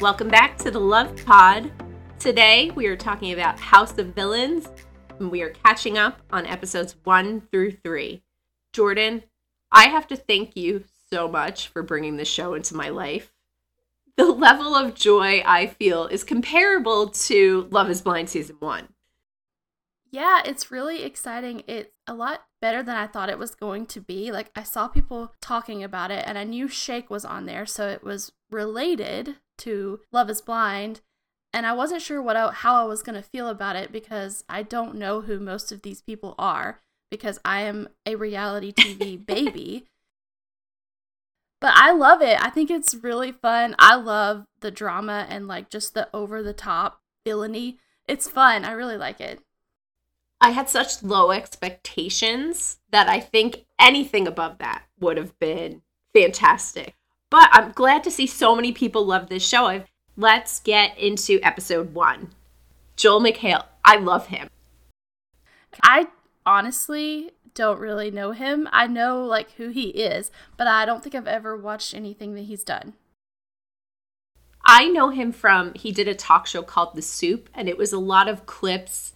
Welcome back to the Love Pod. Today we are talking about House of Villains, and we are catching up on episodes one through three. Jordan, I have to thank you so much for bringing this show into my life. The level of joy I feel is comparable to Love is Blind season one. Yeah, it's really exciting. It's a lot better than I thought it was going to be. Like, I saw people talking about it, and I knew Shake was on there, so it was related to Love is Blind. And I wasn't sure what I, how I was going to feel about it because I don't know who most of these people are because I am a reality TV baby. But I love it. I think it's really fun. I love the drama and like just the over the top villainy. It's fun. I really like it. I had such low expectations that I think anything above that would have been fantastic. But I'm glad to see so many people love this show. I've, let's get into episode one. Joel McHale. I love him. I honestly don't really know him. I know like who he is, but I don't think I've ever watched anything that he's done. I know him from he did a talk show called The Soup and it was a lot of clips.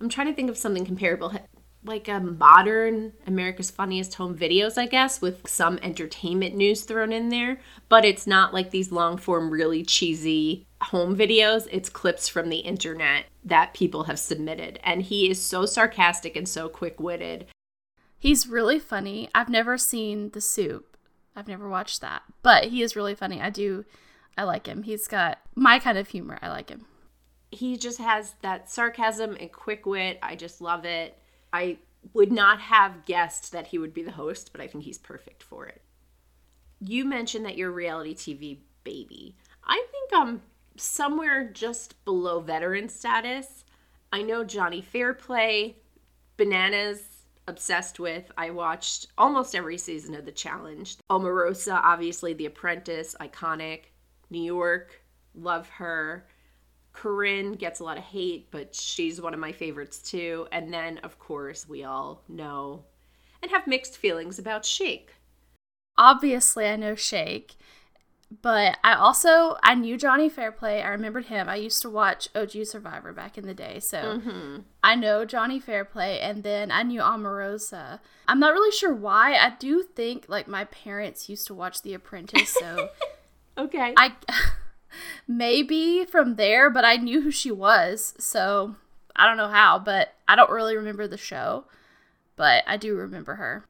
I'm trying to think of something comparable like a modern America's Funniest Home Videos, I guess, with some entertainment news thrown in there. But it's not like these long form, really cheesy home videos. It's clips from the internet that people have submitted. And he is so sarcastic and so quick witted. He's really funny. I've never seen The Soup, I've never watched that. But he is really funny. I do, I like him. He's got my kind of humor. I like him. He just has that sarcasm and quick wit. I just love it I would not have guessed that he would be the host, but I think he's perfect for it. You mentioned that you're reality TV baby. I think I'm somewhere just below veteran status. I know Jonny Fairplay, Bananas, obsessed with. I watched almost every season of The Challenge. Omarosa, obviously, The Apprentice, iconic. New York, love her. Corinne gets a lot of hate, but she's one of my favorites too. And then, of course, we all know and have mixed feelings about Shake. Obviously, I know Shake, but I also I knew Jonny Fairplay. I remembered him. I used to watch OG Survivor back in the day, so mm-hmm. I know Jonny Fairplay. And then I knew Omarosa. I'm not really sure why. I do think like my parents used to watch The Apprentice, so okay. I maybe from there, but I knew who she was, so I don't know how, but I don't really remember the show, but I do remember her.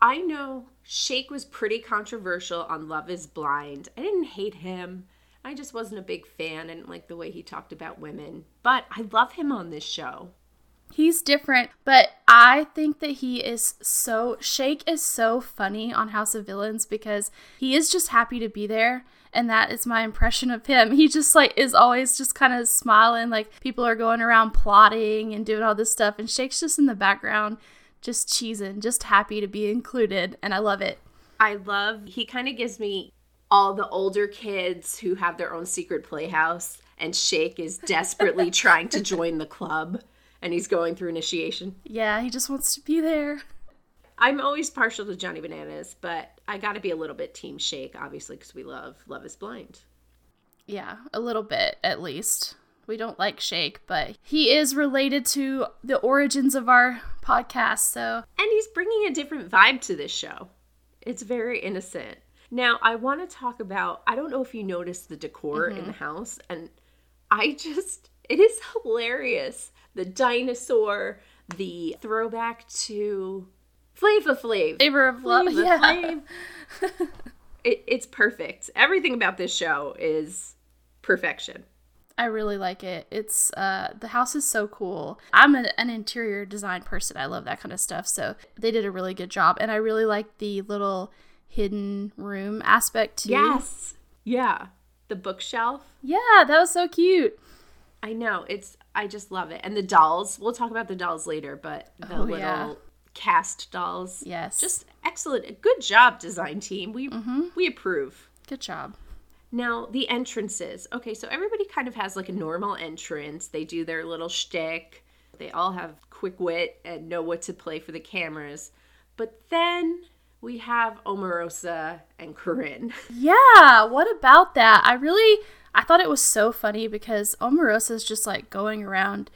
I know Shake was pretty controversial on Love is Blind. I didn't hate him. I just wasn't a big fan and like the way he talked about women. But I love him on this show. He's different, but I think that he is so Shake is so funny on House of Villains because he is just happy to be there and that is my impression of him. He just like is always just kind of smiling like people are going around plotting and doing all this stuff and Shake's just in the background just cheesing, just happy to be included and I love it. I love he kind of gives me all the older kids who have their own secret playhouse and Shake is desperately trying to join the club and he's going through initiation. Yeah, he just wants to be there. I'm always partial to Johnny Bananas, but I got to be a little bit Team Shake, obviously, because we love Love is Blind. Yeah, a little bit at least. We don't like Shake, but he is related to the origins of our podcast, so. And he's bringing a different vibe to this show. It's very innocent. Now, I want to talk about I don't know if you noticed the decor mm-hmm. in the house, and I just, it is hilarious. The dinosaur, the throwback to Flava Flav. Flavor of love. Yeah. it, it's perfect. Everything about this show is perfection. I really like it. It's uh the house is so cool. I'm a, an interior design person. I love that kind of stuff. So they did a really good job and I really like the little hidden room aspect too. Yes. Yeah. The bookshelf. Yeah, that was so cute. I know. It's I just love it. And the dolls. We'll talk about the dolls later, but the oh, little yeah cast dolls. Yes. Just excellent. Good job, design team. We mm-hmm. we approve. Good job. Now the entrances. Okay, so everybody kind of has like a normal entrance. They do their little shtick. They all have quick wit and know what to play for the cameras. But then we have Omarosa and Corinne. Yeah, what about that? I really I thought it was so funny because Omarosa is just like going around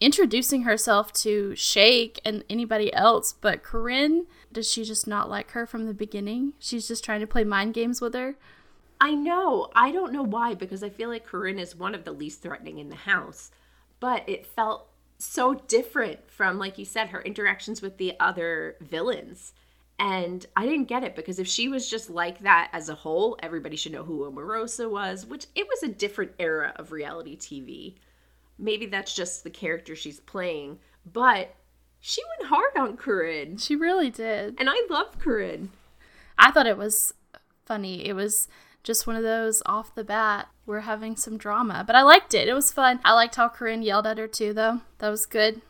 introducing herself to Shake and anybody else, but Corinne, does she just not like her from the beginning? She's just trying to play mind games with her. I know. I don't know why, because I feel like Corinne is one of the least threatening in the house. But it felt so different from, like you said, her interactions with the other villains. And I didn't get it because if she was just like that as a whole, everybody should know who Omarosa was, which it was a different era of reality TV. Maybe that's just the character she's playing, but she went hard on Corinne. She really did. And I love Corinne. I thought it was funny. It was just one of those off the bat. We're having some drama, but I liked it. It was fun. I liked how Corinne yelled at her too, though. That was good.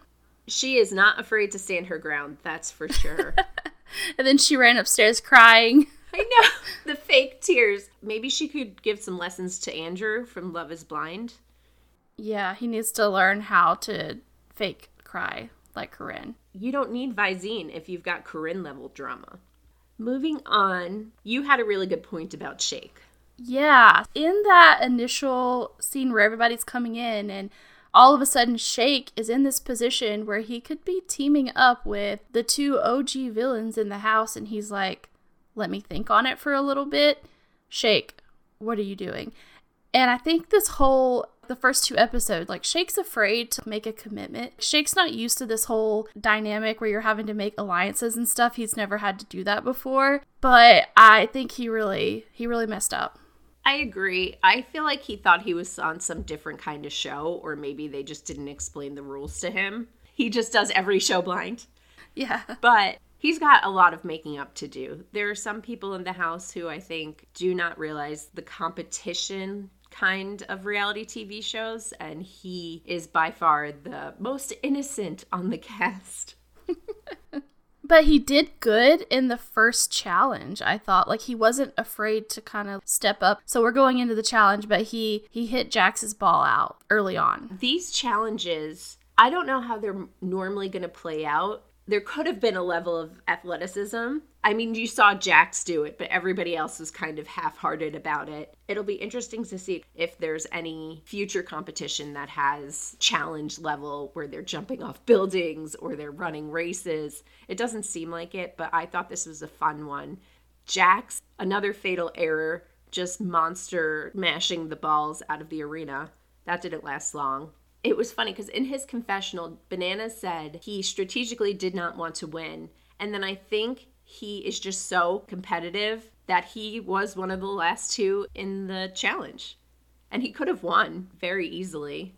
She is not afraid to stand her ground, that's for sure. and then she ran upstairs crying. I know. The fake tears. Maybe she could give some lessons to Andrew from Love is Blind. Yeah, he needs to learn how to fake cry like Corinne. You don't need Visine if you've got Corinne level drama. Moving on, you had a really good point about Shake. Yeah, in that initial scene where everybody's coming in and all of a sudden Shake is in this position where he could be teaming up with the two OG villains in the house and he's like, "Let me think on it for a little bit." Shake, what are you doing? And I think this whole the first two episodes, like Shake's afraid to make a commitment. Shake's not used to this whole dynamic where you're having to make alliances and stuff. He's never had to do that before. But I think he really he really messed up. I agree. I feel like he thought he was on some different kind of show, or maybe they just didn't explain the rules to him. He just does every show blind. Yeah. But he's got a lot of making up to do. There are some people in the house who I think do not realize the competition kind of reality TV shows, and he is by far the most innocent on the cast. But he did good in the first challenge. I thought like he wasn't afraid to kind of step up. So we're going into the challenge, but he he hit Jax's ball out early on. These challenges, I don't know how they're normally going to play out. There could have been a level of athleticism. I mean, you saw Jax do it, but everybody else was kind of half-hearted about it. It'll be interesting to see if there's any future competition that has challenge level where they're jumping off buildings or they're running races. It doesn't seem like it, but I thought this was a fun one. Jax, another fatal error, just monster mashing the balls out of the arena. That didn't last long. It was funny because in his confessional, Banana said he strategically did not want to win. And then I think he is just so competitive that he was one of the last two in the challenge. And he could have won very easily.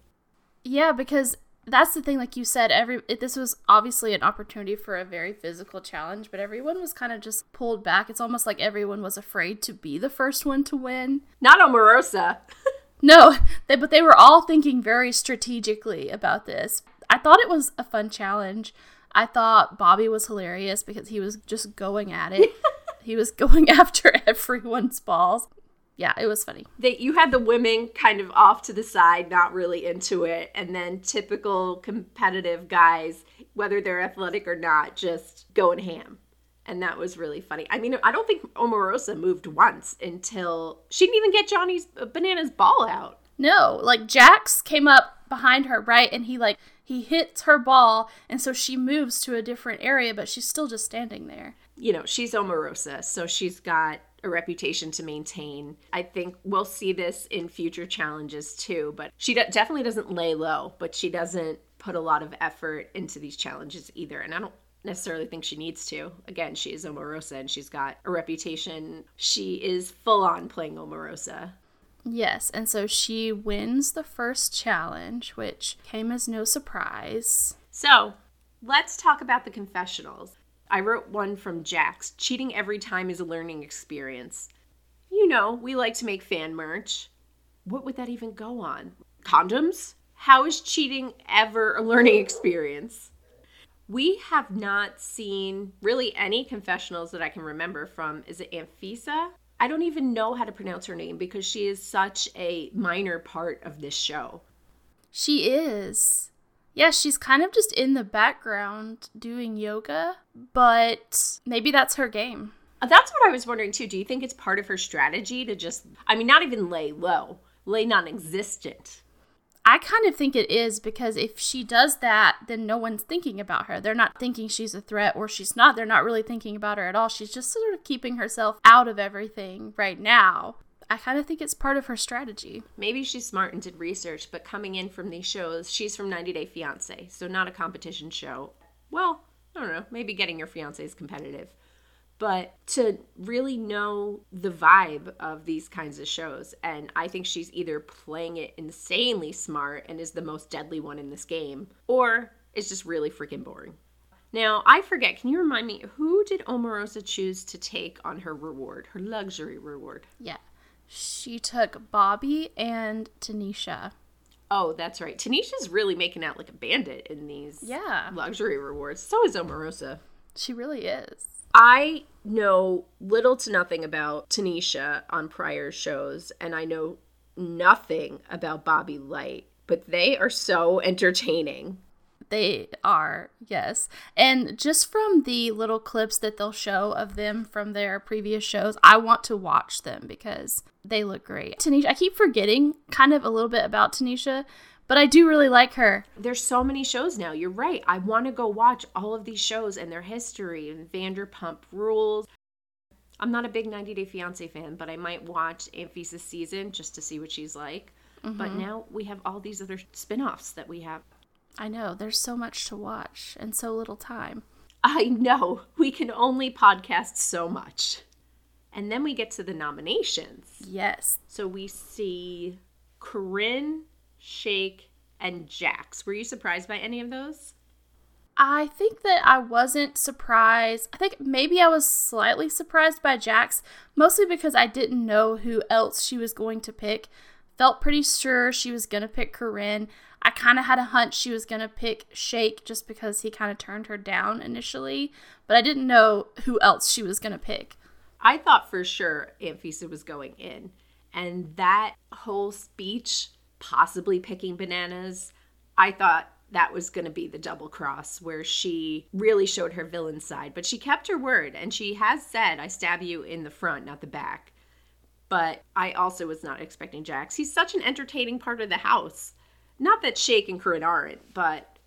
Yeah, because that's the thing like you said every it, this was obviously an opportunity for a very physical challenge but everyone was kind of just pulled back it's almost like everyone was afraid to be the first one to win Not Omarosa. no they, but they were all thinking very strategically about this. I thought it was a fun challenge. I thought bobby was hilarious because he was just going at it. He was going after everyone's balls. Yeah it was funny. They you had the women kind of off to the side, not really into it, and then typical competitive guys, whether they're athletic or not, just going ham. And that was really funny. I mean, I don't think Omarosa moved once until she didn't even get Johnny's uh, bananas ball out. No, like Jax came up behind her, right? And he like he hits her ball and so she moves to a different area, but she's still just standing there. You know, she's Omarosa, so she's got a reputation to maintain. I think we'll see this in future challenges too, but she de- definitely doesn't lay low, but she doesn't put a lot of effort into these challenges either. And I don't necessarily think she needs to. Again, she is Omarosa and she's got a reputation. She is full on playing Omarosa. Yes, and so she wins the first challenge, which came as no surprise. So let's talk about the confessionals. I wrote one from Jax Cheating every time is a learning experience. You know, we like to make fan merch. What would that even go on? Condoms? How is cheating ever a learning experience? We have not seen really any confessionals that I can remember from, is it Anfisa? I don't even know how to pronounce her name because she is such a minor part of this show. She is. Yeah, she's kind of just in the background doing yoga, but maybe that's her game. Uh, That's what I was wondering too. Do you think it's part of her strategy to just, I mean, not even lay low, lay non existent. I kind of think it is because if she does that, then no one's thinking about her. They're not thinking she's a threat or she's not. They're not really thinking about her at all. She's just sort of keeping herself out of everything right now. I kind of think it's part of her strategy. Maybe she's smart and did research, but coming in from these shows, she's from 90 Day Fiance, so not a competition show. Well, I don't know, maybe getting your fiance is competitive. But to really know the vibe of these kinds of shows, and I think she's either playing it insanely smart and is the most deadly one in this game, or it's just really freaking boring. Now, I forget, can you remind me, who did Omarosa choose to take on her reward, her luxury reward? Yeah. She took Bobby and Tanisha. Oh, that's right. Tanisha's really making out like a bandit in these Yeah. luxury rewards. So is Omarosa. She really is. I know little to nothing about Tanisha on prior shows, and I know nothing about Bobby Light, but they are so entertaining. They are, yes. And just from the little clips that they'll show of them from their previous shows, I want to watch them because they look great. Tanisha, I keep forgetting kind of a little bit about Tanisha, but I do really like her. There's so many shows now. You're right. I want to go watch all of these shows and their history and Vanderpump Rules. I'm not a big 90 Day Fiance fan, but I might watch Anfisa's season just to see what she's like. But mm-hmm. now we have all these other spin offs that we have. I know, there's so much to watch and so little time. I know we can only podcast so much. And then we get to the nominations. Yes. So we see Corinne, Shake, and Jax. Were you surprised by any of those? I think that I wasn't surprised. I think maybe I was slightly surprised by Jax, mostly because I didn't know who else she was going to pick. Felt pretty sure she was going to pick Corinne. I kind of had a hunch she was going to pick Shake just because he kind of turned her down initially, but I didn't know who else she was going to pick. I thought for sure Anfisa was going in. And that whole speech, possibly picking bananas, I thought that was going to be the double cross where she really showed her villain side. But she kept her word and she has said, I stab you in the front, not the back. But I also was not expecting Jax. He's such an entertaining part of the house. Not that Shake and Corinne aren't, but,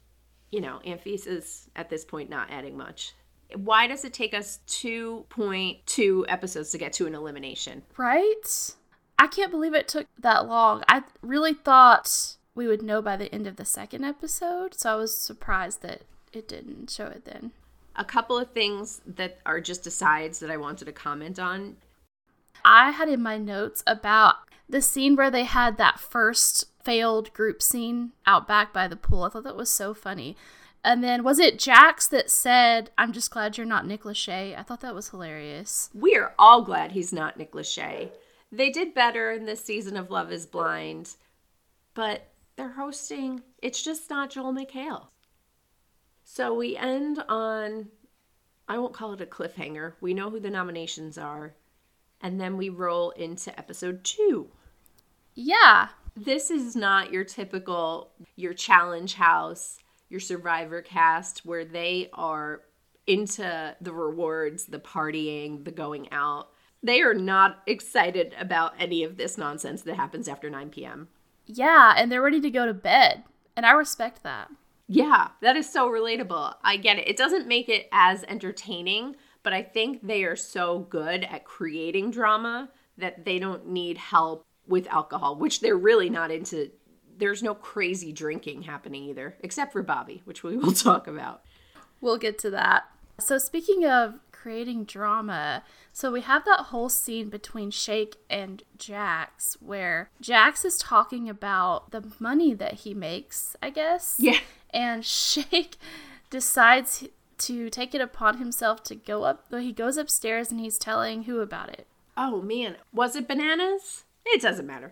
you know, Anfisa's at this point not adding much. Why does it take us 2.2 episodes to get to an elimination? Right? I can't believe it took that long. I really thought we would know by the end of the second episode, so I was surprised that it didn't show it then. A couple of things that are just asides that I wanted to comment on. I had in my notes about the scene where they had that first failed group scene out back by the pool. I thought that was so funny. And then was it Jax that said, I'm just glad you're not Nick Lachey? I thought that was hilarious. We are all glad he's not Nick Lachey. They did better in this season of Love is Blind, but they're hosting, it's just not Joel McHale. So we end on, I won't call it a cliffhanger. We know who the nominations are. And then we roll into episode two. Yeah. This is not your typical, your challenge house, your survivor cast where they are into the rewards, the partying, the going out. They are not excited about any of this nonsense that happens after 9 p.m. Yeah, and they're ready to go to bed. And I respect that. Yeah, that is so relatable. I get it. It doesn't make it as entertaining, but I think they are so good at creating drama that they don't need help with alcohol, which they're really not into. There's no crazy drinking happening either, except for Bobby, which we will talk about. We'll get to that. So, speaking of creating drama, so we have that whole scene between Shake and Jax where Jax is talking about the money that he makes, I guess. Yeah. And Shake decides to take it upon himself to go up. He goes upstairs and he's telling who about it? Oh man, was it bananas? It doesn't matter.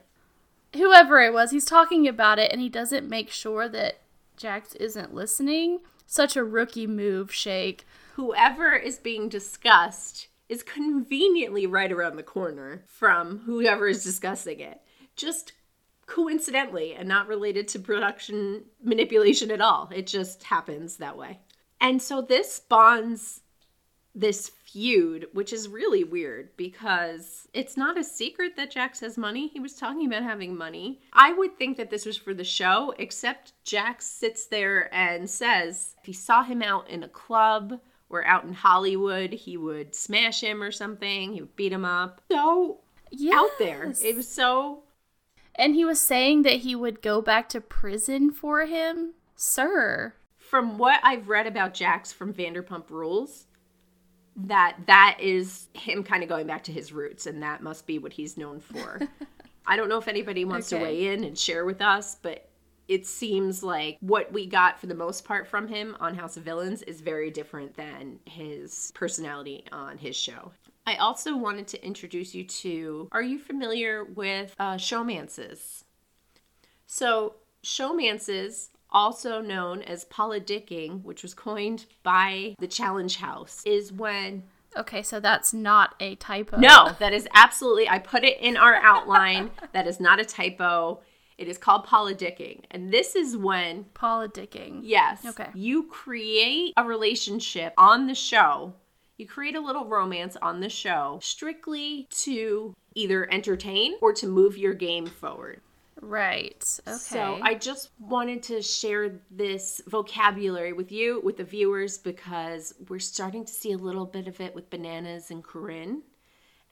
Whoever it was, he's talking about it and he doesn't make sure that Jax isn't listening. Such a rookie move, Shake. Whoever is being discussed is conveniently right around the corner from whoever is discussing it. Just coincidentally and not related to production manipulation at all. It just happens that way. And so this spawns this feud, which is really weird because it's not a secret that Jax has money. He was talking about having money. I would think that this was for the show, except Jax sits there and says if he saw him out in a club or out in Hollywood, he would smash him or something, he would beat him up. So yes. out there. It was so. And he was saying that he would go back to prison for him. Sir. From what I've read about Jax from Vanderpump Rules, that that is him kind of going back to his roots and that must be what he's known for. I don't know if anybody wants okay. to weigh in and share with us, but it seems like what we got for the most part from him on House of Villains is very different than his personality on his show. I also wanted to introduce you to are you familiar with uh, showmances? So, showmances also known as politicking, which was coined by the Challenge House, is when. Okay, so that's not a typo. No, that is absolutely. I put it in our outline. that is not a typo. It is called politicking. And this is when. Politicking. Yes. Okay. You create a relationship on the show. You create a little romance on the show strictly to either entertain or to move your game forward. Right. Okay. So I just wanted to share this vocabulary with you, with the viewers, because we're starting to see a little bit of it with Bananas and Corinne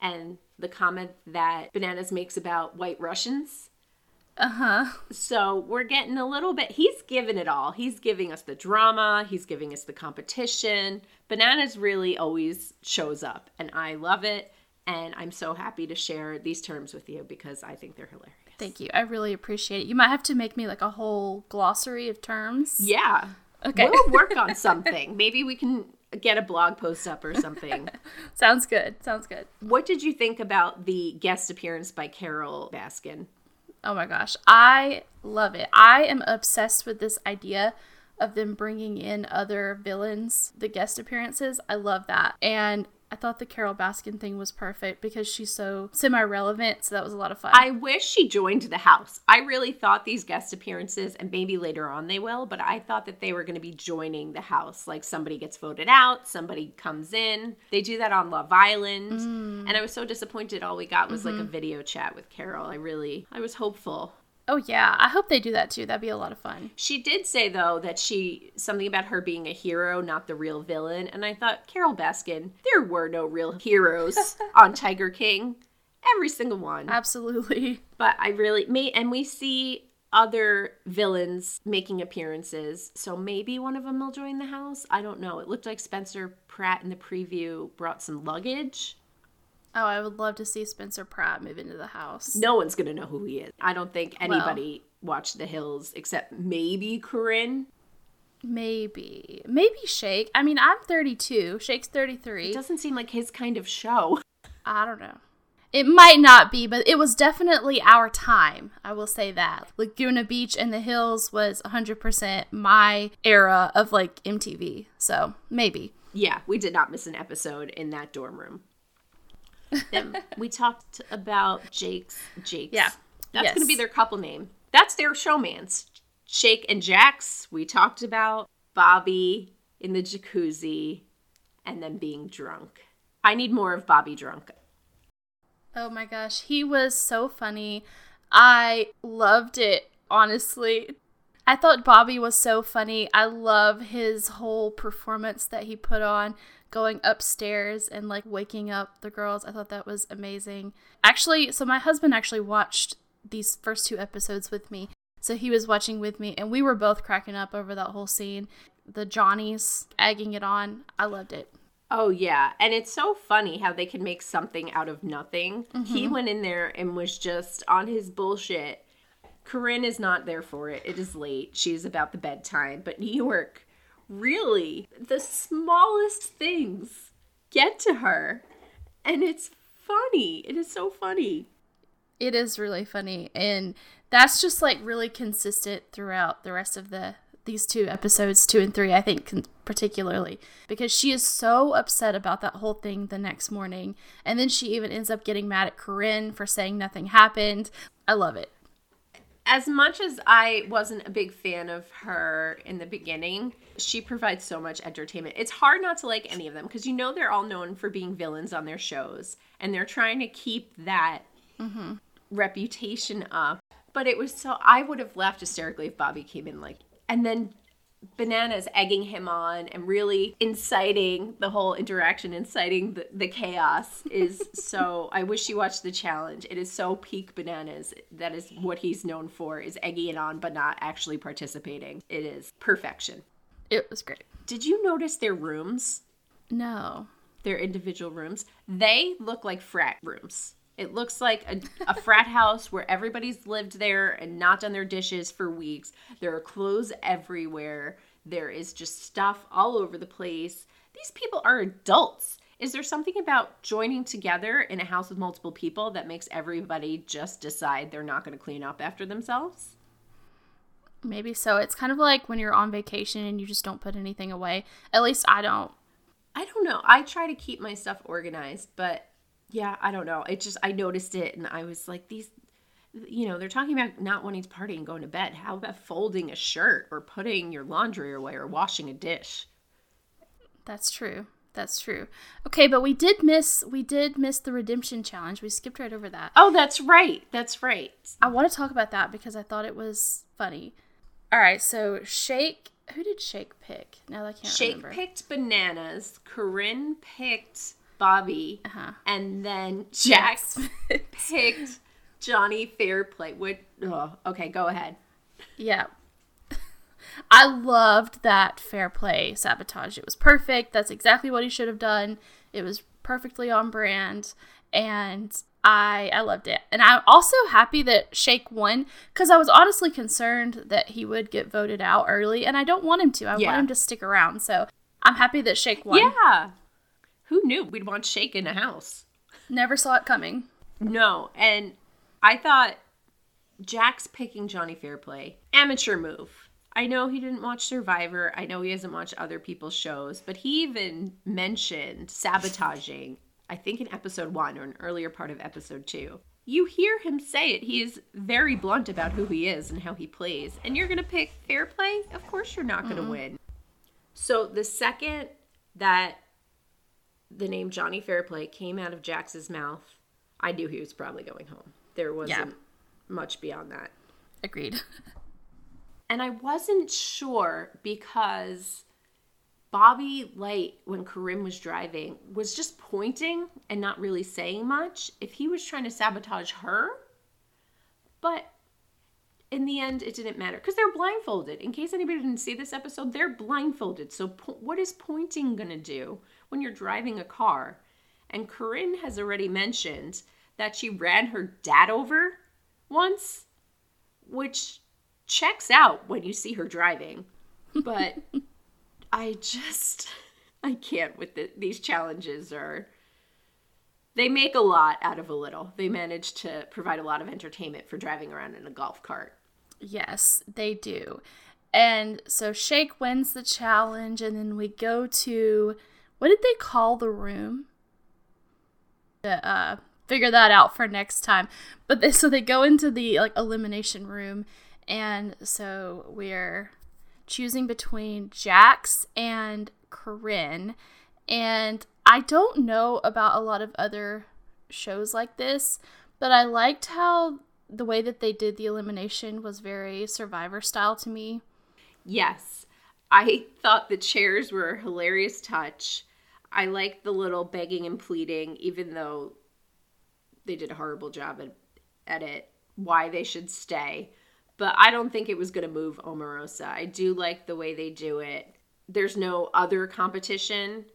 and the comment that Bananas makes about white Russians. Uh huh. So we're getting a little bit, he's giving it all. He's giving us the drama, he's giving us the competition. Bananas really always shows up, and I love it. And I'm so happy to share these terms with you because I think they're hilarious. Thank you. I really appreciate it. You might have to make me like a whole glossary of terms. Yeah. Okay. We'll work on something. Maybe we can get a blog post up or something. Sounds good. Sounds good. What did you think about the guest appearance by Carole Baskin? Oh my gosh. I love it. I am obsessed with this idea of them bringing in other villains, the guest appearances. I love that. And I thought the Carole Baskin thing was perfect because she's so semi relevant. So that was a lot of fun. I wish she joined the house. I really thought these guest appearances, and maybe later on they will, but I thought that they were going to be joining the house. Like somebody gets voted out, somebody comes in. They do that on Love Island. Mm. And I was so disappointed all we got was mm-hmm. like a mm-hmm. video chat with Carole. I really, I was hopeful. Oh yeah, I hope they do that too. That'd be a lot of fun. She did say though that she something about her being a hero, not the real villain, and I thought Carole Baskin, there were no real heroes on Tiger King. Every single one. Absolutely. But I really may and we see other villains making appearances. So maybe one of them will join the house. I don't know. It looked like Spencer Pratt in the preview brought some luggage. Oh, I would love to see Spencer Pratt move into the house. No one's gonna know who he is. I don't think anybody well, watched The Hills except maybe Corinne. Maybe. Maybe Shake. I mean, I'm 32. Shake's 33. It doesn't seem like his kind of show. I don't know. It might not be, but it was definitely our time. I will say that. Laguna Beach and the Hills was 100% my era of like MTV. So maybe. Yeah, we did not miss an episode in that dorm room then we talked about Jake's Jake's. Yeah. That's yes. going to be their couple name. That's their showmance. Shake and Jax, we talked about. Bobby in the jacuzzi and then being drunk. I need more of Bobby drunk. Oh my gosh, he was so funny. I loved it, honestly. I thought Bobby was so funny. I love his whole performance that he put on going upstairs and like waking up the girls. I thought that was amazing. Actually, so my husband actually watched these first two episodes with me. So he was watching with me and we were both cracking up over that whole scene. The Johnnies egging it on. I loved it. Oh yeah, and it's so funny how they can make something out of nothing. Mm-hmm. He went in there and was just on his bullshit. Corinne is not there for it. It is late. She's about the bedtime, but New York really the smallest things get to her. And it's funny. It is so funny. It is really funny. And that's just like really consistent throughout the rest of the these two episodes 2 and 3 I think particularly. Because she is so upset about that whole thing the next morning. And then she even ends up getting mad at Corinne for saying nothing happened. I love it as much as I wasn't a big fan of her in the beginning, she provides so much entertainment. It's hard not to like any of them because you know they're all known for being villains on their shows and they're trying to keep that mm-hmm. reputation up. But it was so, I would have laughed hysterically if Bobby came in like, and then Bananas egging him on and really inciting the whole interaction, inciting the, the chaos is so. I wish you watched the challenge. It is so peak Bananas. That is what he's known for: is egging it on but not actually participating. It is perfection. It was great. Did you notice their rooms? No. Their individual rooms. They look like frat rooms. It looks like a, a frat house where everybody's lived there and not done their dishes for weeks. There are clothes everywhere. There is just stuff all over the place. These people are adults. Is there something about joining together in a house with multiple people that makes everybody just decide they're not going to clean up after themselves? Maybe so. It's kind of like when you're on vacation and you just don't put anything away. At least I don't. I don't know. I try to keep my stuff organized, but yeah, I don't know. It just I noticed it and I was like these you know, they're talking about not wanting to party and going to bed. How about folding a shirt or putting your laundry away or washing a dish? That's true. That's true. Okay, but we did miss we did miss the redemption challenge. We skipped right over that. Oh, that's right. That's right. I want to talk about that because I thought it was funny. All right, so Shake, who did Shake pick? Now I can't remember. Shake remember. picked bananas. Corinne picked Bobby, uh-huh. and then Jax picked Jonny Fairplay. Would oh, okay, go ahead. Yeah. I loved that Fairplay sabotage. It was perfect. That's exactly what he should have done. It was perfectly on brand and I I loved it. And I'm also happy that Shake won cuz I was honestly concerned that he would get voted out early and I don't want him to. I yeah. want him to stick around. So I'm happy that Shake won. Yeah. Who knew we'd want Shake in a house? Never saw it coming. No, and I thought Jax picking Jonny Fairplay, amateur move. I know he didn't watch Survivor. I know he hasn't watched other people's shows, but he even mentioned sabotaging, I think in episode one or an earlier part of episode two. You hear him say it. He is very blunt about who he is and how he plays. And you're going to pick Fairplay? Of course you're not going to mm-hmm. win. So the second that the name Jonny Fairplay came out of Jax's mouth, I knew he was probably going home. There wasn't yeah. much beyond that. Agreed. and I wasn't sure because Bobby Light, when Corinne was driving, was just pointing and not really saying much. If he was trying to sabotage her, but in the end, it didn't matter because they're blindfolded. In case anybody didn't see this episode, they're blindfolded. So, po- what is pointing going to do when you're driving a car? And Corinne has already mentioned that she ran her dad over once, which checks out when you see her driving. But I just, I can't with the, these challenges are they make a lot out of a little. They manage to provide a lot of entertainment for driving around in a golf cart. Yes, they do. And so Shake wins the challenge, and then we go to what did they call the room? To uh, figure that out for next time. But they, so they go into the like elimination room, and so we're choosing between Jax and Corinne, and I don't know about a lot of other shows like this, but I liked how the way that they did the elimination was very survivor style to me. Yes. I thought the chairs were a hilarious touch. I like the little begging and pleading, even though they did a horrible job at, at it, why they should stay. But I don't think it was going to move Omarosa. I do like the way they do it. There's no other competition.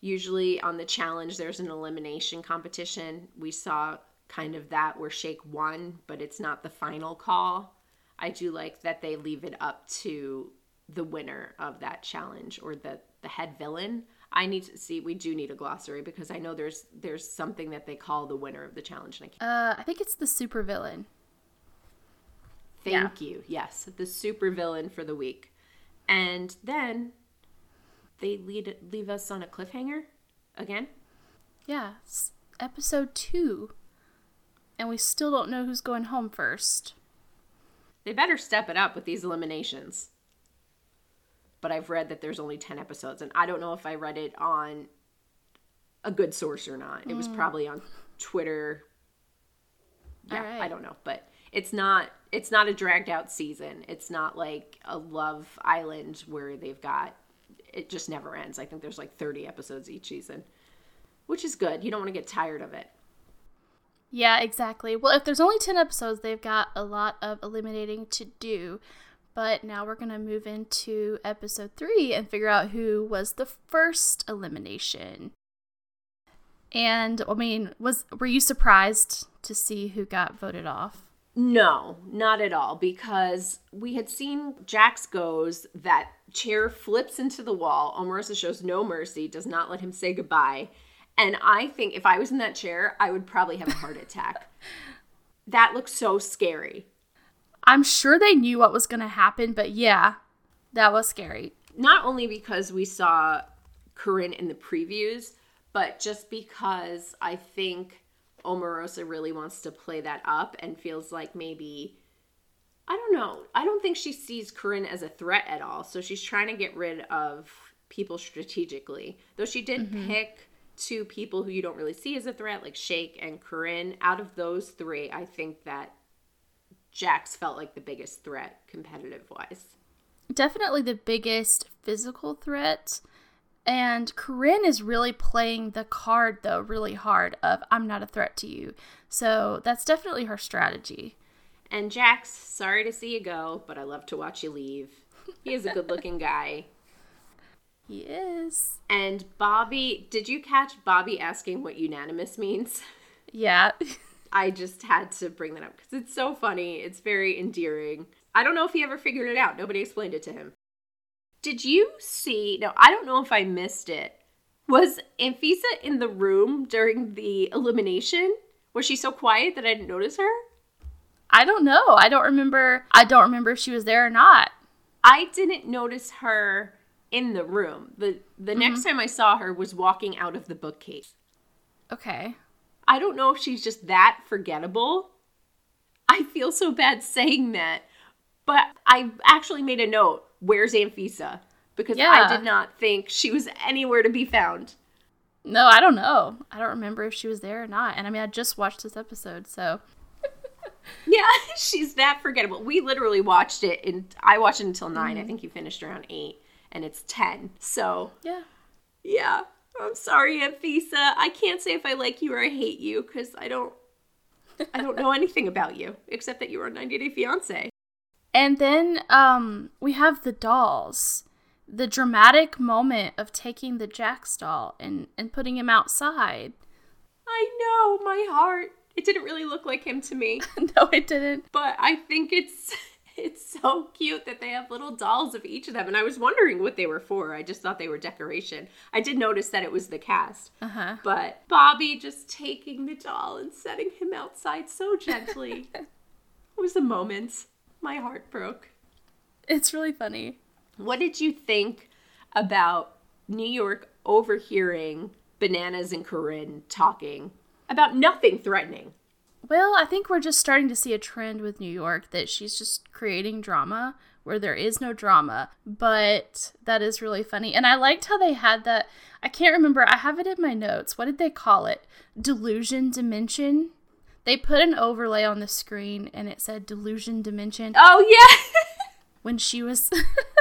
Usually on the challenge, there's an elimination competition. We saw kind of that where Shake won, but it's not the final call. I do like that they leave it up to the winner of that challenge or the the head villain. I need to see. We do need a glossary because I know there's there's something that they call the winner of the challenge. And I, uh, I think it's the super villain. Thank yeah. you. Yes, the super villain for the week, and then they lead leave us on a cliffhanger again. Yeah, episode two and we still don't know who's going home first. They better step it up with these eliminations. But I've read that there's only 10 episodes, and I don't know if I read it on a good source or not. It was Mm. probably on Twitter. Yeah, Alright. I don't know, but it's not it's not a dragged out season. It's not like a Love Island where they've got it just never ends. I think there's like 30 episodes each season, which is good. You don't want to get tired of it. Yeah, exactly. Well, if there's only 10 episodes, they've got a lot of eliminating to do. But now we're going to move into episode 3 and figure out who was the first elimination. And I mean, was were you surprised to see who got voted off? No, not at all, because we had seen Jax goes, that chair flips into the wall. Omarosa shows no mercy, does not let him say goodbye. And I think if I was in that chair, I would probably have a heart attack. that looks so scary. I'm sure they knew what was going to happen, but yeah, that was scary. Not only because we saw Corinne in the previews, but just because I think Omarosa really wants to play that up and feels like maybe I don't know. I don't think she sees Corinne as a threat at all. So she's trying to get rid of people strategically. Though she did mm-hmm. pick two people who you don't really see as a threat, like Shake and Corinne. Out of those three, I think that Jax felt like the biggest threat competitive wise. Definitely the biggest physical threat. And Corinne is really playing the card, though, really hard of I'm not a threat to you. So that's definitely her strategy. And Jax, sorry to see you go, but I love to watch you leave. He is a good looking guy. He is. And Bobby, did you catch Bobby asking what unanimous means? Yeah. I just had to bring that up because it's so funny. It's very endearing. I don't know if he ever figured it out. Nobody explained it to him. Did you see? No, I don't know if I missed it. Was Anfisa in the room during the elimination? Was she so quiet that I didn't notice her? I don't know. I don't remember. I don't remember if she was there or not. I didn't notice her in the room. The the mm-hmm. next time I saw her was walking out of the bookcase. Okay. I don't know if she's just that forgettable. I feel so bad saying that, but I actually made a note. Where's Anfisa? Because I did not think she was anywhere to be found. No, I don't know. I don't remember if she was there or not. And I mean, I just watched this episode, so Yeah, she's that forgettable. We literally watched it, and I watched it until 9 I mm-hmm. think you finished around eight, and it's ten. So yeah. yeah, I'm sorry, Anfisa. I can't say if I like you or I hate you because I don't. I don't know anything about you except that you were on 90 Day Fiance. And then um we have the dolls. The dramatic moment of taking the Jax doll and, and putting him outside. I know, my heart. It didn't really look like him to me, no, it didn't. but I think it's it's so cute that they have little dolls of each of them and I was wondering what they were for. I just thought they were decoration. I did notice that it was the cast. Uh-huh. But Bobby just taking the doll and setting him outside so gently. it was a moment. My heart broke. It's really funny. What did you think about New York overhearing Bananas and Corinne talking about nothing threatening? Well, I think we're just starting to see a trend with New York that she's just creating drama where there is no drama. But that is really funny. And I liked how they had that. I can't remember. I have it in my notes. What did they call it? Delusion dimension. They put an overlay on the screen and it said delusion dimension Oh, yeah. when she was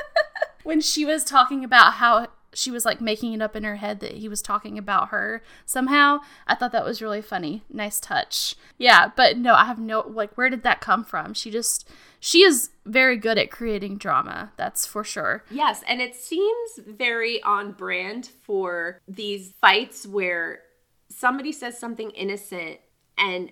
when she was talking about how she was like making it up in her head that he was talking about her somehow. I thought that was really funny. Nice touch. Yeah, but no, I have no like where did that come from? She just she is very good at creating drama. That's for sure. yes, and it seems very on brand for these fights where somebody says something innocent and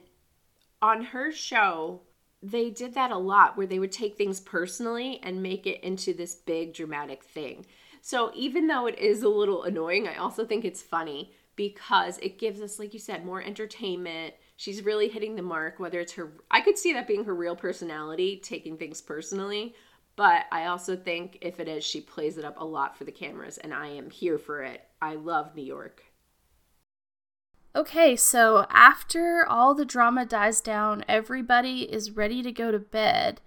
on her show they did that a lot where they would take things personally and make it into this big dramatic thing. So even though it is a little annoying, I also think it's funny because it gives us like you said more entertainment. She's really hitting the mark whether it's her I could see that being her real personality, taking things personally, but I also think if it is she plays it up a lot for the cameras and I am here for it. I love New York. Okay, so after all the drama dies down, everybody is ready to go to bed.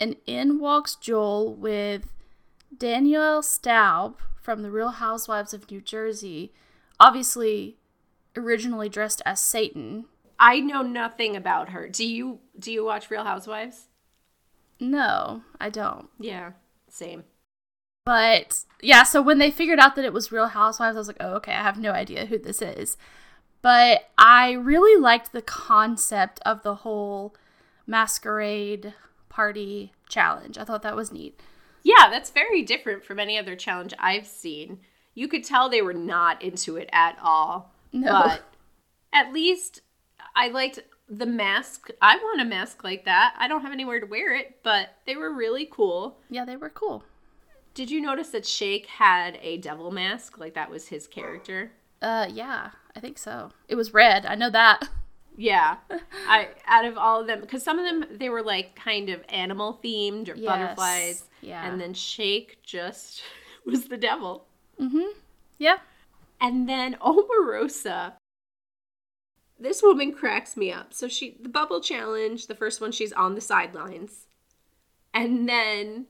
and in walks Joel with Danielle Staub from The Real Housewives of New Jersey, obviously originally dressed as Satan. I know nothing about her. Do you do you watch Real Housewives? No, I don't. Yeah, same. But yeah, so when they figured out that it was Real Housewives, I was like, oh, okay, I have no idea who this is. But I really liked the concept of the whole masquerade party challenge. I thought that was neat. Yeah, that's very different from any other challenge I've seen. You could tell they were not into it at all. No. But at least I liked the mask. I want a mask like that. I don't have anywhere to wear it, but they were really cool. Yeah, they were cool. Did you notice that Shake had a devil mask? Like that was his character? Uh, yeah, I think so. It was red. I know that. Yeah. I out of all of them because some of them they were like kind of animal themed or Yes. butterflies. Yeah. And then Shake just was the devil. Mm-hmm. Yeah. And then Omarosa. This woman cracks me up. So she the bubble challenge, the first one she's on the sidelines. And then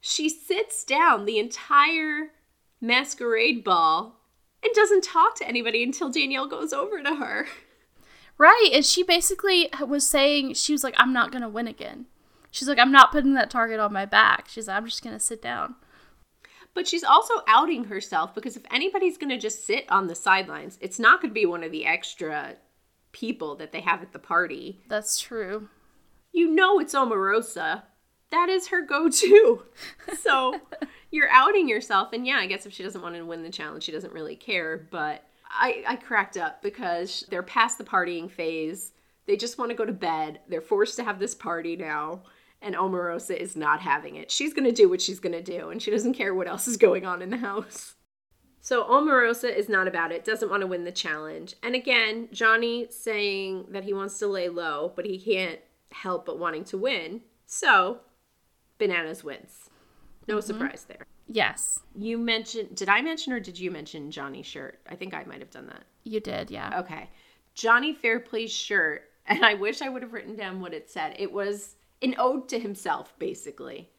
she sits down the entire masquerade ball and doesn't talk to anybody until Danielle goes over to her. Right. And she basically was saying, she was like, I'm not going to win again. She's like, I'm not putting that target on my back. She's like, I'm just going to sit down. But she's also outing herself because if anybody's going to just sit on the sidelines, it's not going to be one of the extra people that they have at the party. That's true. You know it's Omarosa. That is her go to. so you're outing yourself. And yeah, I guess if she doesn't want to win the challenge, she doesn't really care. But I, I cracked up because they're past the partying phase. They just want to go to bed. They're forced to have this party now. And Omarosa is not having it. She's going to do what she's going to do, and she doesn't care what else is going on in the house. So Omarosa is not about it, doesn't want to win the challenge. And again, Johnny saying that he wants to lay low, but he can't help but wanting to win. So Bananas wins. No mm-hmm. surprise there. Yes, You mentioned, did I mention or did you mention Johnny's shirt? I think I might have done that. you did. Yeah. Okay. Jonny Fairplay's shirt, and I wish I would have written down what it said. It was an ode to himself, basically.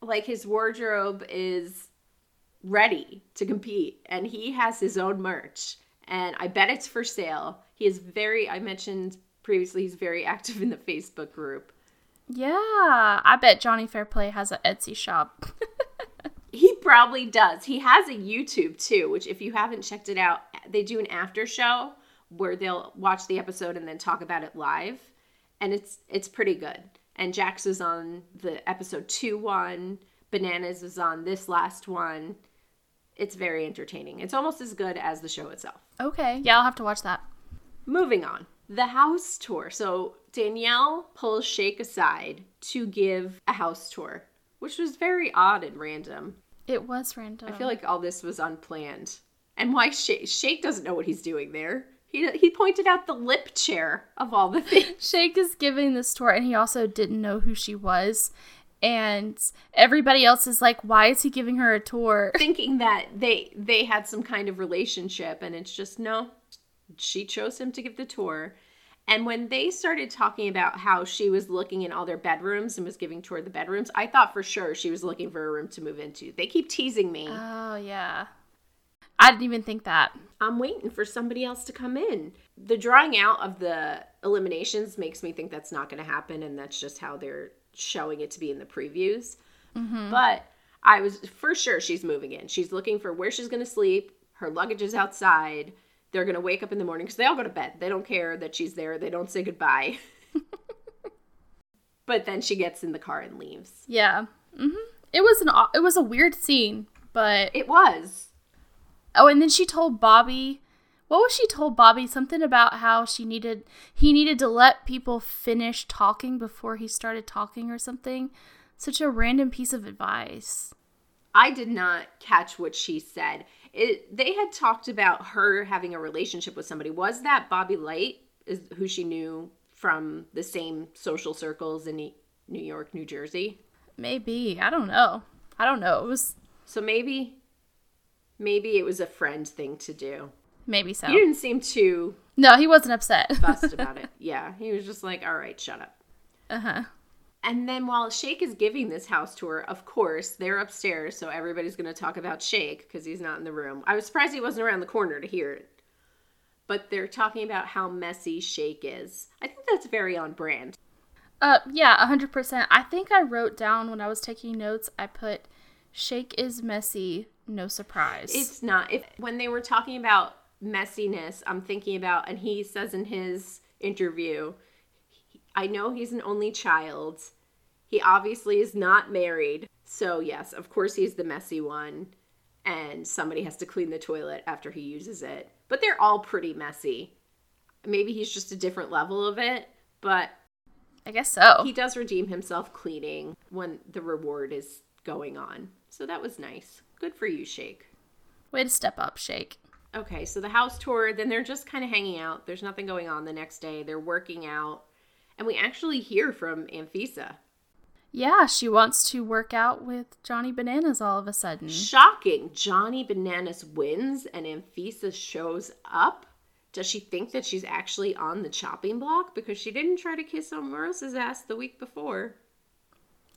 Like his wardrobe is ready to compete, and he has his own merch, and I bet it's for sale. He is very, I mentioned previously, he's very active in the Facebook group. Yeah. I bet Jonny Fairplay has an Etsy shop. He probably does. He has a YouTube too, which if you haven't checked it out, they do an after show where they'll watch the episode and then talk about it live, and it's it's pretty good. And Jax is on the episode 2 one, Bananas is on this last one. It's very entertaining. It's almost as good as the show itself. okay. Yeah, I'll have to watch that. Moving on. The house tour. So Danielle pulls Shake aside to give a house tour, which was very odd and random. It was random. I feel like all this was unplanned. And why Shake, Shake doesn't know what he's doing there. He, he pointed out the lip chair of all the things. Shake is giving this tour, and he also didn't know who she was. And everybody else is like, why is he giving her a tour? thinking that they they had some kind of relationship and it's just no. She chose him to give the tour. And when they started talking about how she was looking in all their bedrooms and was giving tour the bedrooms, I thought for sure she was looking for a room to move into. They keep teasing me. Oh, yeah. I didn't even think that. I'm waiting for somebody else to come in. The drawing out of the eliminations makes me think that's not going to happen, and that's just how they're showing it to be in the previews. Mm-hmm. But I was for sure she's moving in. She's looking for where she's going to sleep. Her luggage is outside. They're going to wake up in the morning because they all go to bed. They don't care that she's there. They don't say goodbye. but then she gets in the car and leaves. Yeah. hmm It was an it was a weird scene, but It was. oh, and then she told Bobby, what was she told Bobby? Something about how she needed he needed to let people finish talking before he started talking or something. Such a random piece of advice. I did not catch what she said. It, they had talked about her having a relationship with somebody. Was that Bobby Lytes, is who she knew from the same social circles in New York, New Jersey? Maybe I don't know. I don't know. It was So maybe, maybe it was a friend thing to do. maybe so. He didn't seem too No, he wasn't upset. fussed about it. Yeah, he was just like, "All right, shut up." uh huh. And then while Shake is giving this house tour, of course, they're upstairs, so everybody's going to talk about Shake because he's not in the room. I was surprised he wasn't around the corner to hear it. But they're talking about how messy Shake is. I think that's very on brand. Uh, yeah, 100%. I think I wrote down when I was taking notes, I put Shake is messy, no surprise. It's not. If when they were talking about messiness, I'm thinking about, and he says in his interview, I know he's an only child. He obviously is not married. So, yes, of course, he's the messy one. And somebody has to clean the toilet after he uses it. But they're all pretty messy. Maybe he's just a different level of it, but I guess so. he does redeem himself cleaning when the reward is going on. So that was nice. Good for you, Shake. Way to step up, Shake. Okay, so the house tour, then they're just kind of hanging out. There's nothing going on the next day. They're working out. And we actually hear from Anfisa. Yeah, she wants to work out with Johnny Bananas all of a sudden. Shocking. Johnny Bananas wins and Anfisa shows up. Does she think that she's actually on the chopping block? Because she didn't try to kiss Omarosa's ass the week before.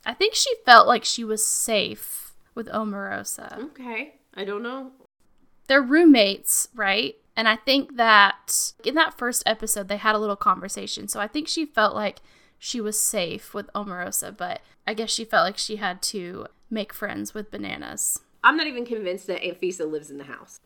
I think she felt like she was safe with Omarosa. Okay, I don't know. They're roommates, right? And I think that in that first episode, they had a little conversation. So I think she felt like she was safe with Omarosa, but I guess she felt like she had to make friends with Bananas. I'm not even convinced that Anfisa lives in the house.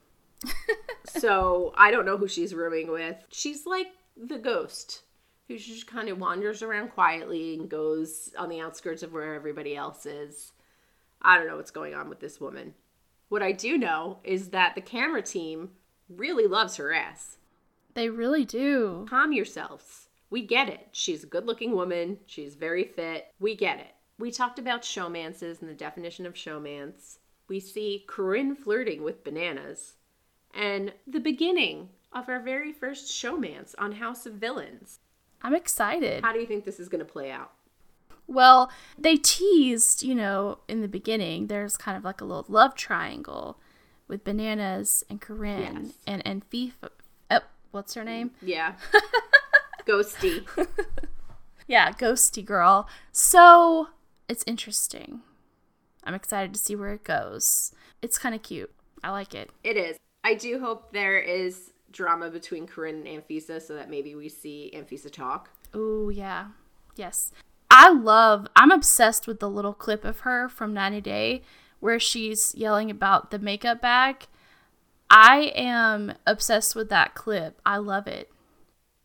so I don't know who she's rooming with. She's like the ghost who just kind of wanders around quietly and goes on the outskirts of where everybody else is. I don't know what's going on with this woman. What I do know is that the camera team really loves her ass. They really do. Calm yourselves. We get it. She's a good looking woman. She's very fit. We get it. We talked about showmances and the definition of showmance. We see Corinne flirting with bananas. And the beginning of our very first showmance on House of Villains. I'm excited. How do you think this is going to play out? Well, they teased, you know, in the beginning, there's kind of like a little love triangle with Bananas and Corinne Yes. and and FIFA. Oh, what's her name? Yeah. Ghosty. Yeah, Ghosty Girl. So it's interesting. I'm excited to see where it goes. It's kind of cute. I like it. It is. I do hope there is drama between Corinne and Anfisa so that maybe we see Anfisa talk. Oh, yeah. Yes. I love, I'm obsessed with the little clip of her from 90 Day where she's yelling about the makeup bag. I am obsessed with that clip. I love it.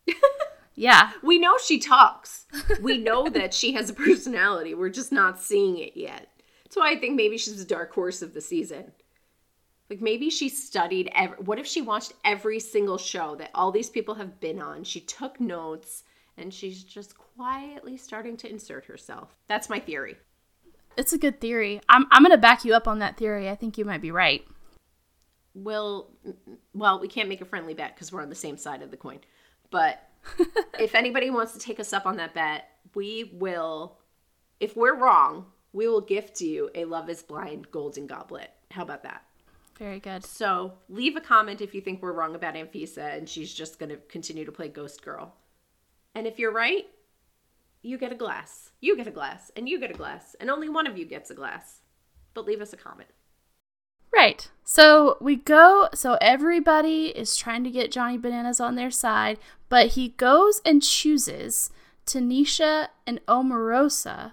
yeah. We know she talks. We know that she has a personality. We're just not seeing it yet. That's why I think maybe she's the dark horse of the season. Like maybe she studied every, what if she watched every single show that all these people have been on? She took notes and she's just quietly starting to insert herself. That's my theory. It's a good theory. I'm, I'm going to back you up on that theory. I think you might be right. Will well, we can't make a friendly bet because we're on the same side of the coin. But if anybody wants to take us up on that bet, we will if we're wrong, we will gift you a Love is Blind golden goblet. How about that? Very good. So leave a comment if you think we're wrong about Anfisa and she's just going to continue to play Ghost Girl. And if you're right, you get a glass. You get a glass, and you get a glass, and only one of you gets a glass. But leave us a comment. Right. So we go, so everybody is trying to get Johnny Bananas on their side, but he goes and chooses Tanisha and Omarosa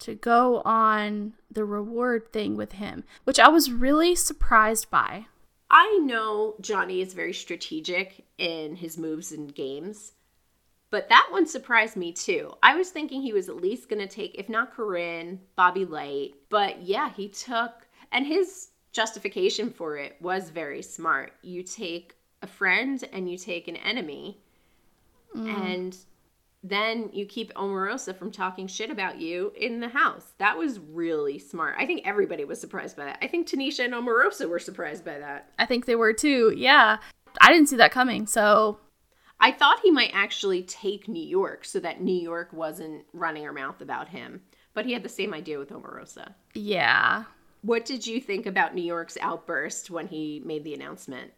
to go on the reward thing with him, which I was really surprised by. I know Johnny is very strategic in his moves and games, but that one surprised me too. I was thinking he was at least going to take, if not Corinne, Bobby Lytes. But yeah, he took, and his justification for it was very smart. You take a friend and you take an enemy, mm. and then you keep Omarosa from talking shit about you in the house. That was really smart. I think everybody was surprised by that. I think Tanisha and Omarosa were surprised by that. I think they were too. Yeah. I didn't see that coming. So, I thought he might actually take New York so that New York wasn't running her mouth about him. But he had the same idea with Omarosa. yeah. What did you think about New York's outburst when he made the announcement?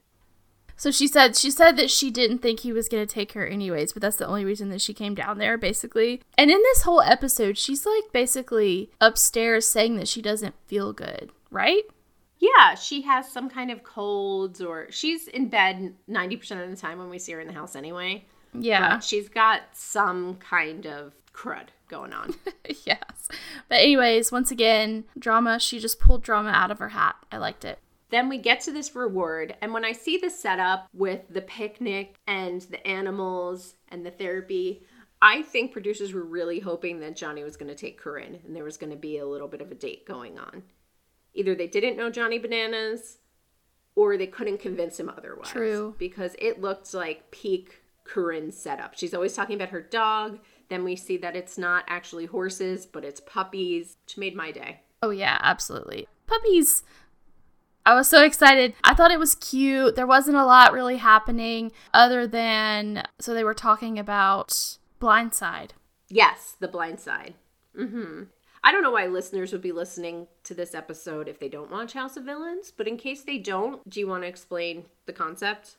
So she said she said that she didn't think he was going to take her anyways, but that's the only reason that she came down there basically. And in this whole episode, she's like basically upstairs saying that she doesn't feel good, right? Yeah, she has some kind of colds or she's in bed 90% of the time when we see her in the house anyway. Yeah. But she's got some kind of crud going on. yes. But anyways, once again, drama, she just pulled drama out of her hat. I liked it. Then we get to this reward, and when I see the setup with the picnic and the animals and the therapy, I think producers were really hoping that Johnny was going to take Corinne and there was going to be a little bit of a date going on. Either they didn't know Johnny Bananas or they couldn't convince him otherwise. True. Because it looked like peak Corinne setup. She's always talking about her dog. Then we see that it's not actually horses, but it's puppies, which made my day. Oh, yeah, absolutely. Puppies. I was so excited. I thought it was cute. There wasn't a lot really happening other than so they were talking about Blindside. Yes, the blind side. Mm-hmm. I don't know why listeners would be listening to this episode if they don't watch House of Villains, but in case they don't, do you want to explain the concept?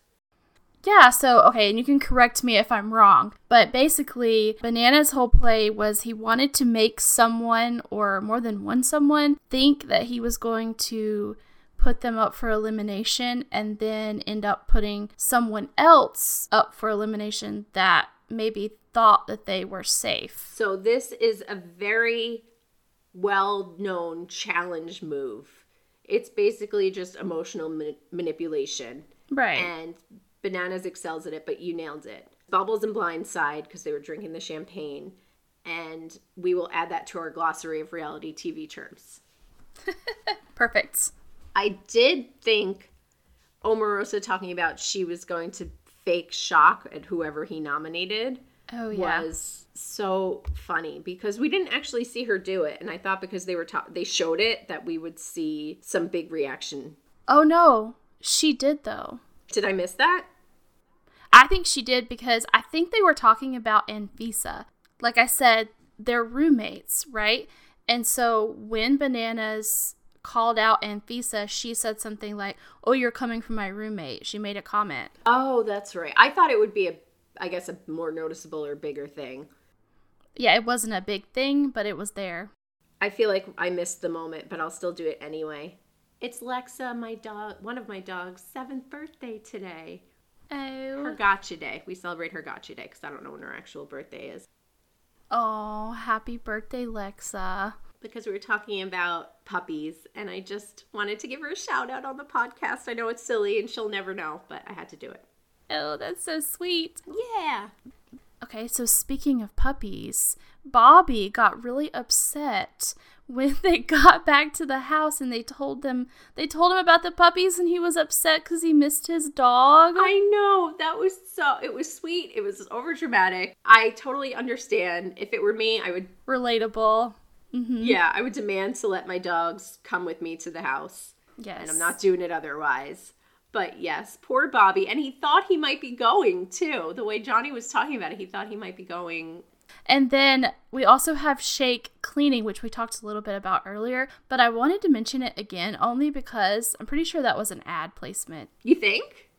Yeah, so okay, and you can correct me if I'm wrong, but basically, Banana's whole play was he wanted to make someone or more than one someone think that he was going to put them up for elimination and then end up putting someone else up for elimination that maybe thought that they were safe. So this is a very well-known challenge move. It's basically just emotional ma- manipulation. Right. And Bananas excels at it, but you nailed it. Bubbles and Blindside because they were drinking the champagne. And we will add that to our glossary of reality TV terms. Perfect. I did think Omarosa talking about she was going to fake shock at whoever he nominated Oh yeah. was so funny because we didn't actually see her do it, and I thought because they were ta- they showed it that we would see some big reaction. Oh no, she did though. Did I miss that? I think she did because I think they were talking about Anfisa. Like I said, they're roommates, right? And so when Bananas called out Anfisa, she said something like, "Oh, you're coming from my roommate." She made a comment. Oh, that's right. I thought it would be a, I guess, a more noticeable or bigger thing. Yeah, it wasn't a big thing, but it was there. I feel like I missed the moment, but I'll still do it anyway. It's Lexa, my dog, one of my dog's seventh birthday today. Oh. Her gotcha day. We celebrate her gotcha day because I don't know when her actual birthday is. Oh, happy birthday, Lexa. because we were talking about puppies and I just wanted to give her a shout out on the podcast. I know it's silly and she'll never know, but I had to do it. Oh, that's so sweet. Yeah. Okay, so speaking of puppies, Bobby got really upset when they got back to the house and they told them they told him about the puppies and he was upset cuz he missed his dog. I know. That was so it was sweet. It was over dramatic. I totally understand. If it were me, I would Relatable. Mhm. yeah, I would demand to let my dogs come with me to the house. Yes. And I'm not doing it otherwise. But yes, poor Bobby. And he thought he might be going too. The way Johnny was talking about it, he thought he might be going And then we also have Shake cleaning, which we talked a little bit about earlier, but I wanted to mention it again only because I'm pretty sure that was an ad placement. You think?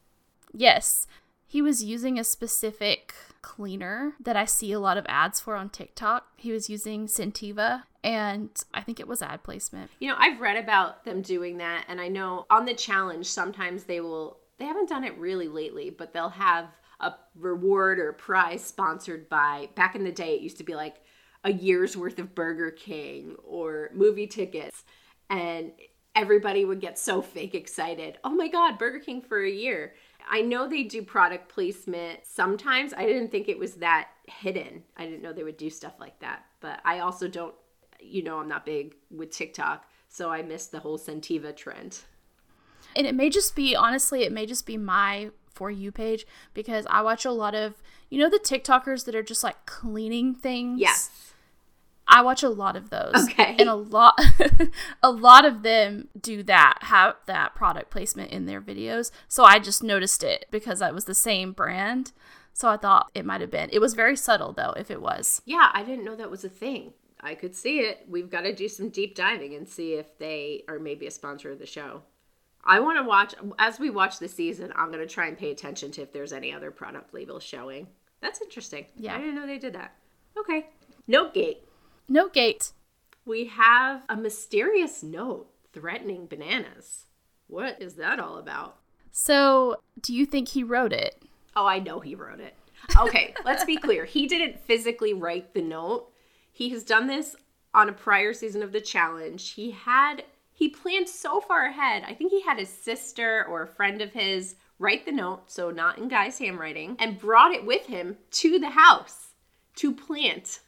Yes, he was using a specific cleaner that I see a lot of ads for on TikTok. He was using Sentiva, and I think it was ad placement. You know, I've read about them doing that, and I know on the challenge, sometimes they will, they haven't done it really lately, but they'll have a reward or prize sponsored by, back in the day, it used to be like a year's worth of Burger King or movie tickets. And everybody would get so fake excited. Oh my God, Burger King for a year. I know they do product placement sometimes. I didn't think it was that hidden. I didn't know they would do stuff like that. But I also don't, you know, I'm not big with TikTok, so I missed the whole Sentiva trend. And it may just be, honestly, it may just be my For You page because I watch a lot of, you know, the TikTokers that are just like cleaning things? Yes. I watch a lot of those. Okay. And a lot a lot of them do that, have that product placement in their videos. So I just noticed it because that was the same brand. So I thought it might have been. It was very subtle though, if it was. Yeah, I didn't know that was a thing. I could see it. We've got to do some deep diving and see if they are maybe a sponsor of the show. I want to watch as we watch the season. I'm going to try and pay attention to if there's any other product labels showing. That's interesting. Yeah. I didn't know they did that. Okay. Note gate. No gate. We have a mysterious note threatening bananas. What is that all about? So, do you think he wrote it? Oh, I know he wrote it. Okay, let's be clear. He didn't physically write the note. He has done this on a prior season of the challenge. He had he planned so far ahead. I think he had his sister or a friend of his write the note, so not in Guy's handwriting, and brought it with him to the house to plant.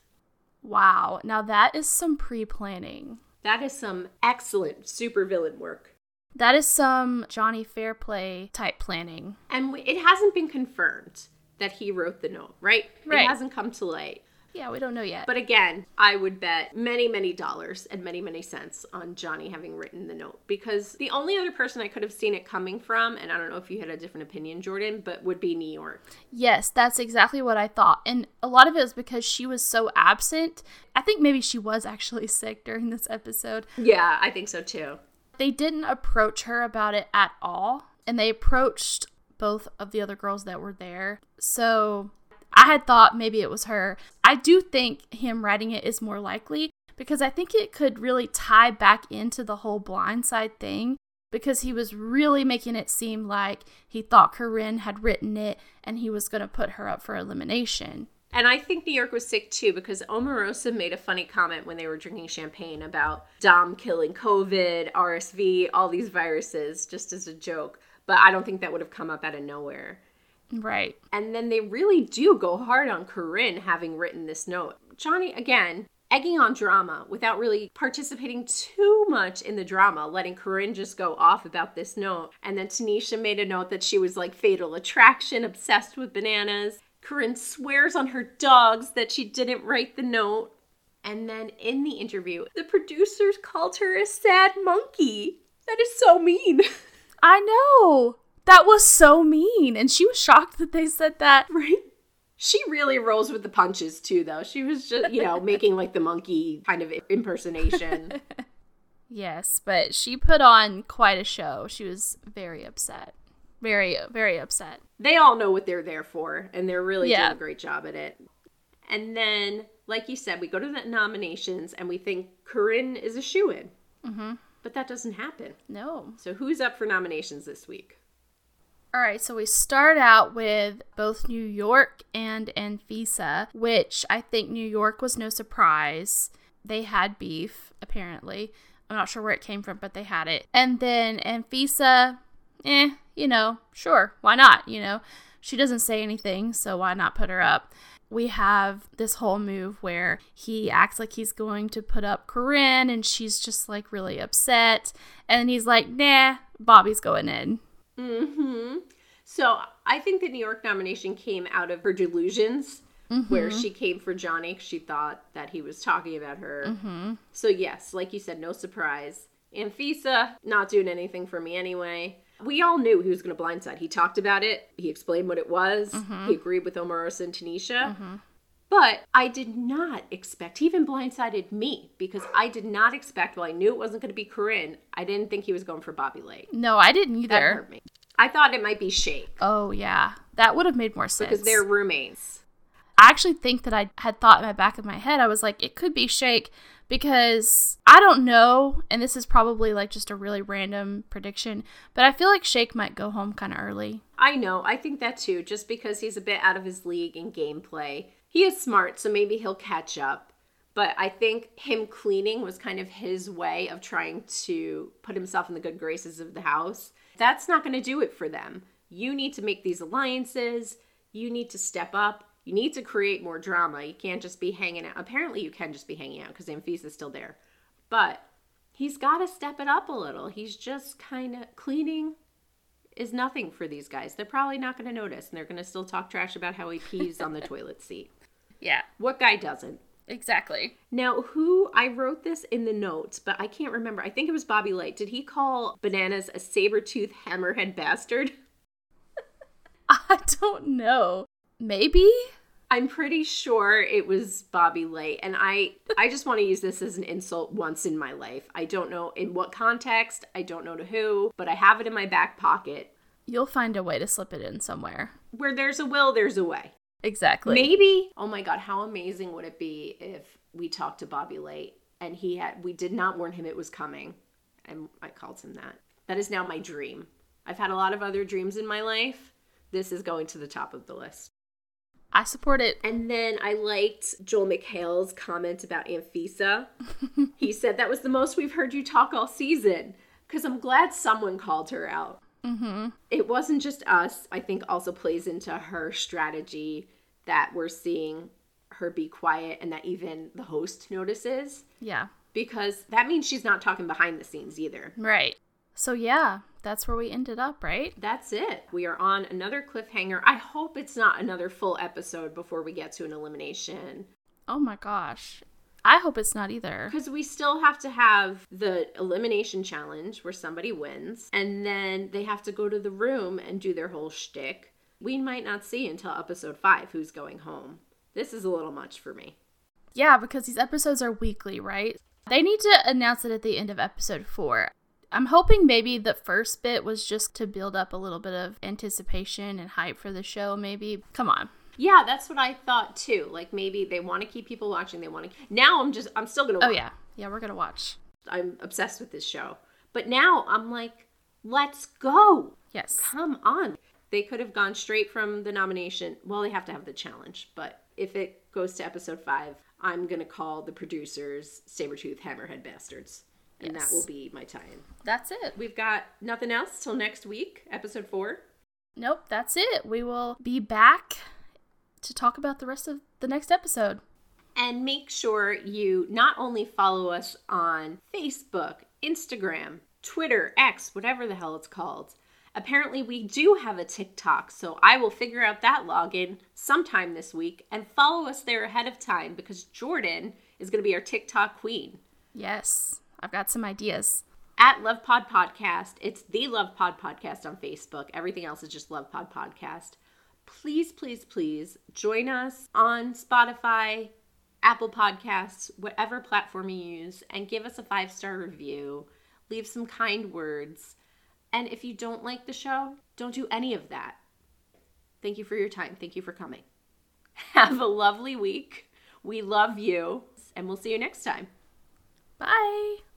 Wow. Now that is some pre-planning. That is some excellent supervillain work. That is some Jonny Fairplay type planning. And it hasn't been confirmed that he wrote the note, right? Right. It hasn't come to light. Yeah, we don't know yet. But again, I would bet many, many dollars and many, many cents on Johnny having written the note because the only other person I could have seen it coming from, and I don't know if you had a different opinion, Jordan, but would be New York. yes, that's exactly what I thought. And a lot of it was because she was so absent. I think maybe she was actually sick during this episode. Yeah, I think so too. They didn't approach her about it at all, and they approached both of the other girls that were there. So I had thought maybe it was her. I do think him writing it is more likely because I think it could really tie back into the whole blindside thing because he was really making it seem like he thought Corinne had written it and he was going to put her up for elimination. And I think New York was sick too because Omarosa made a funny comment when they were drinking champagne about Dom killing COVID, RSV, all these viruses, just as a joke. But I don't think that would have come up out of nowhere. Right. And then they really do go hard on Corinne having written this note. Johnny, again, egging on drama without really participating too much in the drama, letting Corinne just go off about this note. And then Tanisha made a note that she was like fatal attraction, obsessed with bananas. Corinne swears on her dogs that she didn't write the note. And then in the interview, the producers called her a sad monkey. That is so mean. I know. That was so mean. And she was shocked that they said that. Right? She really rolls with the punches too, though. She was just, you know, making like the monkey kind of impersonation. Yes, but she put on quite a show. She was very upset. Very, very upset. they all know what they're there for, and they're really Yeah. doing a great job at it. And then, like you said, we go to the nominations and we think Corinne is a shoe in. Mm-hmm. But that doesn't happen. No. So, who's up for nominations this week? All right, so we start out with both New York and Anfisa, which I think New York was no surprise. They had beef, apparently. I'm not sure where it came from, but they had it. And then Anfisa, eh, you know, sure, why not? You know, she doesn't say anything, so why not put her up? We have this whole move where he acts like he's going to put up Corinne, and she's just like really upset. And he's like, nah, Bobby's going in. Hmm So, I think the New York nomination came out of her delusions, where she came for Johnny she thought that he was talking about her. Mm-hmm. So, yes, like you said, no surprise. Anfisa, not doing anything for me anyway. We all knew he was going to blindside. He talked about it. He explained what it was. He agreed with Omarosa and Tanisha. But I did not expect, he even blindsided me because I did not expect, well, I knew it wasn't going to be Corinne. I didn't think he was going for Bobby Lake. No, I didn't either. That hurt me. I thought it might be Shake Oh yeah, that would have made more sense. because they're roommates. I actually think that I had thought in my back of my head. I was like, it could be Shake because I don't know, and this is probably like just a really random prediction, but I feel like Shake might go home kind of early. I know. I think that too, just because he's a bit out of his league in gameplay. He is smart, so maybe he'll catch up. But I think him cleaning was kind of his way of trying to put himself in the good graces of the house. That's not going to do it for them. You need to make these alliances. You need to step up. You need to create more drama. You can't just be hanging out. Apparently, you can just be hanging out because Anfisa's still there. But he's got to step it up a little. He's just kind of cleaning is nothing for these guys. They're probably not going to notice and they're going to still talk trash about how he pees on the toilet seat. Yeah, What guy doesn't? exactly. Now, who I wrote this in the notes, but I can't remember. I think it was Bobby Lytes. Did he call bananas a saber tooth hammerhead bastard? I don't know. Maybe? I'm pretty sure it was Bobby Lytes, and I I just want to use this as an insult once in my life. I don't know in what context, I don't know to who, but I have it in my back pocket. You'll find a way to slip it in somewhere. Where there's a will, there's a way. Exactly. Maybe. Oh my god, how amazing would it be if we talked to Bobby late and he had we did not warn him it was coming and I called him that. That is now my dream. I've had a lot of other dreams in my life. This is going to the top of the list. I support it. And then I liked Joel McHale's comment about Anfisa. he said that was the most we've heard you talk all season. Because I'm glad someone called her out. Mm-hmm. It wasn't just us. I think also plays into her strategy that we're seeing her be quiet and that even the host notices. Yeah. Because that means she's not talking behind the scenes either. Right. So yeah, that's where we ended up, right? That's it. We are on another cliffhanger. I hope it's not another full episode before we get to an elimination. Oh my gosh. I hope it's not either. Because we still have to have the elimination challenge where somebody wins, and then they have to go to the room and do their whole shtick. We might not see until episode five who's going home. This is a little much for me. Yeah, because these episodes are weekly, right? They need to announce it at the end of episode four. I'm hoping maybe the first bit was just to build up a little bit of anticipation and hype for the show, maybe. Come on. Yeah, that's what I thought too. Like maybe they want to keep people watching. They want to. Now I'm just. I'm still gonna. Oh yeah, yeah, we're gonna watch. I'm obsessed with this show. But now I'm like, let's go. Yes. Come on. They could have gone straight from the nomination. Well, they have to have the challenge. But if it goes to episode five, I'm gonna call the producers Sabretooth Hammerhead Bastards. And Yes. that will be my tie-in. That's it. We've got nothing else till next week, episode four. Nope, that's it. We will be back to talk about the rest of the next episode. And make sure you not only follow us on Facebook, Instagram, Twitter, X, whatever the hell it's called. Apparently, we do have a TikTok, so I will figure out that login sometime this week and follow us there ahead of time because Jordan is going to be our TikTok queen. Yes, I've got some ideas. At Love Pod Podcast, it's the Love Pod Podcast on Facebook. Everything else is just Love Pod Podcast. Please, please, please join us on Spotify, Apple Podcasts, whatever platform you use, and give us a five star review. Leave some kind words. And if you don't like the show, don't do any of that. Thank you for your time. Thank you for coming. Have a lovely week. We love you, and we'll see you next time. Bye.